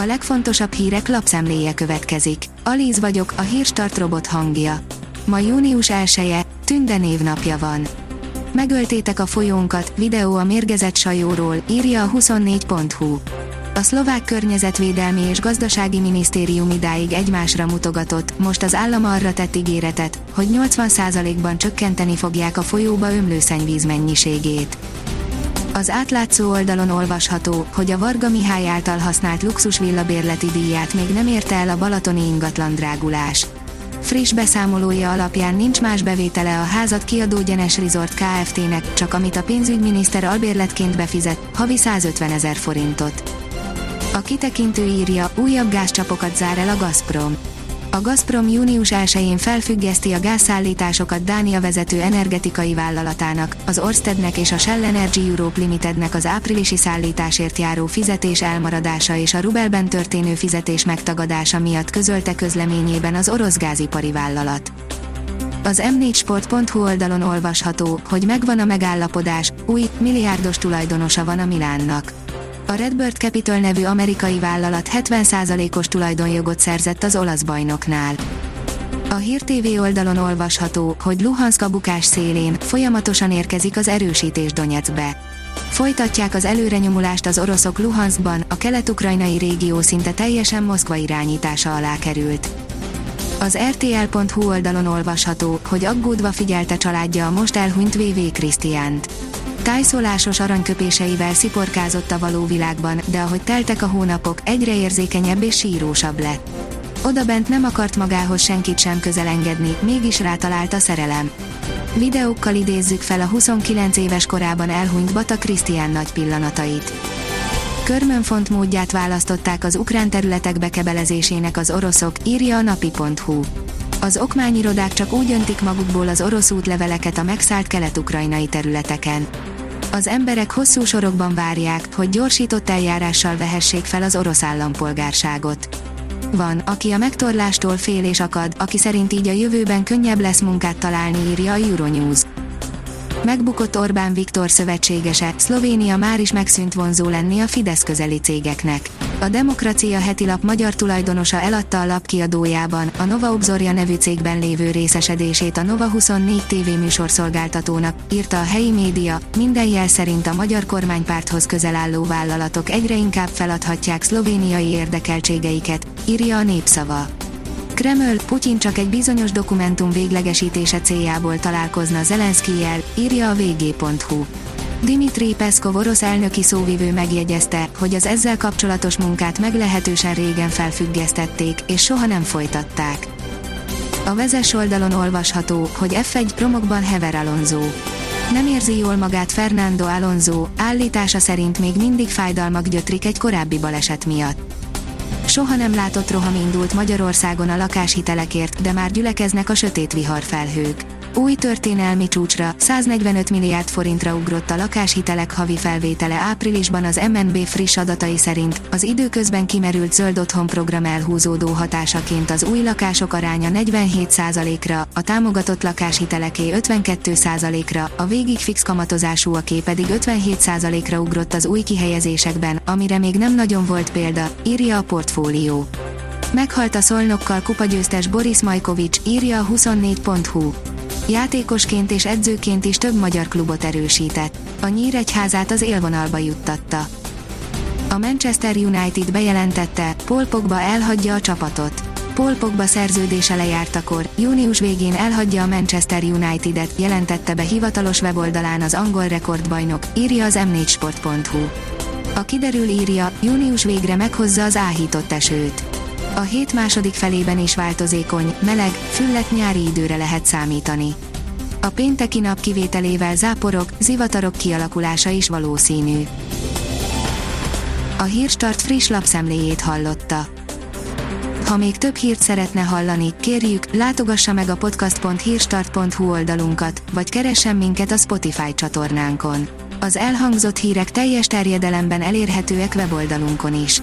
A legfontosabb hírek lapszemléje következik. Alíz vagyok, a hírstart robot hangja. Ma június 1 -e, Tünde névnapja van. Megöltétek a folyónkat, videó a mérgezett sajóról, írja a 24.hu. A szlovák környezetvédelmi és gazdasági minisztérium idáig egymásra mutogatott, most az állam arra tett ígéretet, hogy 80%-ban csökkenteni fogják a folyóba ömlő szennyvíz mennyiségét. Az átlátszó oldalon olvasható, hogy a Varga Mihály által használt luxus villabérleti díját még nem érte el a balatoni ingatlan drágulás. Friss beszámolója alapján nincs más bevétele a házat kiadó Gyenes Resort Kft-nek, csak amit a pénzügyminiszter albérletként befizet, havi 150 ezer forintot. A kitekintő írja, újabb gázcsapokat zár el a Gazprom. A Gazprom június 1-én felfüggeszti a gázszállításokat Dánia vezető energetikai vállalatának, az Orstednek és a Shell Energy Europe Limitednek az áprilisi szállításért járó fizetés elmaradása és a rubelben történő fizetés megtagadása miatt közölte közleményében az orosz gázipari vállalat. Az m4sport.hu oldalon olvasható, hogy megvan a megállapodás, új, milliárdos tulajdonosa van a Milánnak a Redbird Capital nevű amerikai vállalat 70%-os tulajdonjogot szerzett az olasz bajnoknál. A Hír TV oldalon olvasható, hogy Luhansk bukás szélén folyamatosan érkezik az erősítés Donetskbe. Folytatják az előrenyomulást az oroszok Luhanskban, a kelet-ukrajnai régió szinte teljesen Moszkva irányítása alá került. Az RTL.hu oldalon olvasható, hogy aggódva figyelte családja a most elhunyt VV Krisztiánt tájszólásos aranyköpéseivel sziporkázott a való világban, de ahogy teltek a hónapok, egyre érzékenyebb és sírósabb lett. Odabent nem akart magához senkit sem közel engedni, mégis rátalált a szerelem. Videókkal idézzük fel a 29 éves korában elhunyt Bata Krisztián nagy pillanatait. Körmönfont módját választották az ukrán területek bekebelezésének az oroszok, írja a napi.hu. Az okmányirodák csak úgy öntik magukból az orosz útleveleket a megszállt kelet-ukrajnai területeken az emberek hosszú sorokban várják, hogy gyorsított eljárással vehessék fel az orosz állampolgárságot. Van, aki a megtorlástól fél és akad, aki szerint így a jövőben könnyebb lesz munkát találni, írja a Euronews. Megbukott Orbán Viktor szövetségese, Szlovénia már is megszűnt vonzó lenni a Fidesz közeli cégeknek. A Demokrácia heti lap magyar tulajdonosa eladta a lap kiadójában, a Nova Obzorja nevű cégben lévő részesedését a Nova 24 TV műsorszolgáltatónak, írta a helyi média, minden jel szerint a magyar kormánypárthoz közel álló vállalatok egyre inkább feladhatják szlovéniai érdekeltségeiket, írja a népszava. Kreml, Putyin csak egy bizonyos dokumentum véglegesítése céljából találkozna Zelenszkijel, írja a vg.hu. Dimitri Peszkov orosz elnöki szóvivő megjegyezte, hogy az ezzel kapcsolatos munkát meglehetősen régen felfüggesztették, és soha nem folytatták. A vezes oldalon olvasható, hogy F1 promokban hever Alonso. Nem érzi jól magát Fernando Alonso, állítása szerint még mindig fájdalmak gyötrik egy korábbi baleset miatt. Soha nem látott roham indult Magyarországon a lakáshitelekért, de már gyülekeznek a sötét viharfelhők. Új történelmi csúcsra, 145 milliárd forintra ugrott a lakáshitelek havi felvétele áprilisban az MNB friss adatai szerint, az időközben kimerült zöld otthon program elhúzódó hatásaként az új lakások aránya 47%-ra, a támogatott lakáshiteleké 52%-ra, a végig fix kamatozásúaké pedig 57%-ra ugrott az új kihelyezésekben, amire még nem nagyon volt példa, írja a portfólió. Meghalt a szolnokkal kupagyőztes Boris Majkovics, írja a 24.hu. Játékosként és edzőként is több magyar klubot erősített. A Nyíregyházát az élvonalba juttatta. A Manchester United bejelentette, Paul Pogba elhagyja a csapatot. Paul Pogba szerződése lejártakor, június végén elhagyja a Manchester United-et, jelentette be hivatalos weboldalán az angol rekordbajnok, írja az m4sport.hu. A kiderül írja, június végre meghozza az áhított esőt. A hét második felében is változékony, meleg, füllet nyári időre lehet számítani. A pénteki nap kivételével záporok, zivatarok kialakulása is valószínű. A Hírstart friss lapszemléjét hallotta. Ha még több hírt szeretne hallani, kérjük, látogassa meg a podcast.hírstart.hu oldalunkat, vagy keressen minket a Spotify csatornánkon. Az elhangzott hírek teljes terjedelemben elérhetőek weboldalunkon is.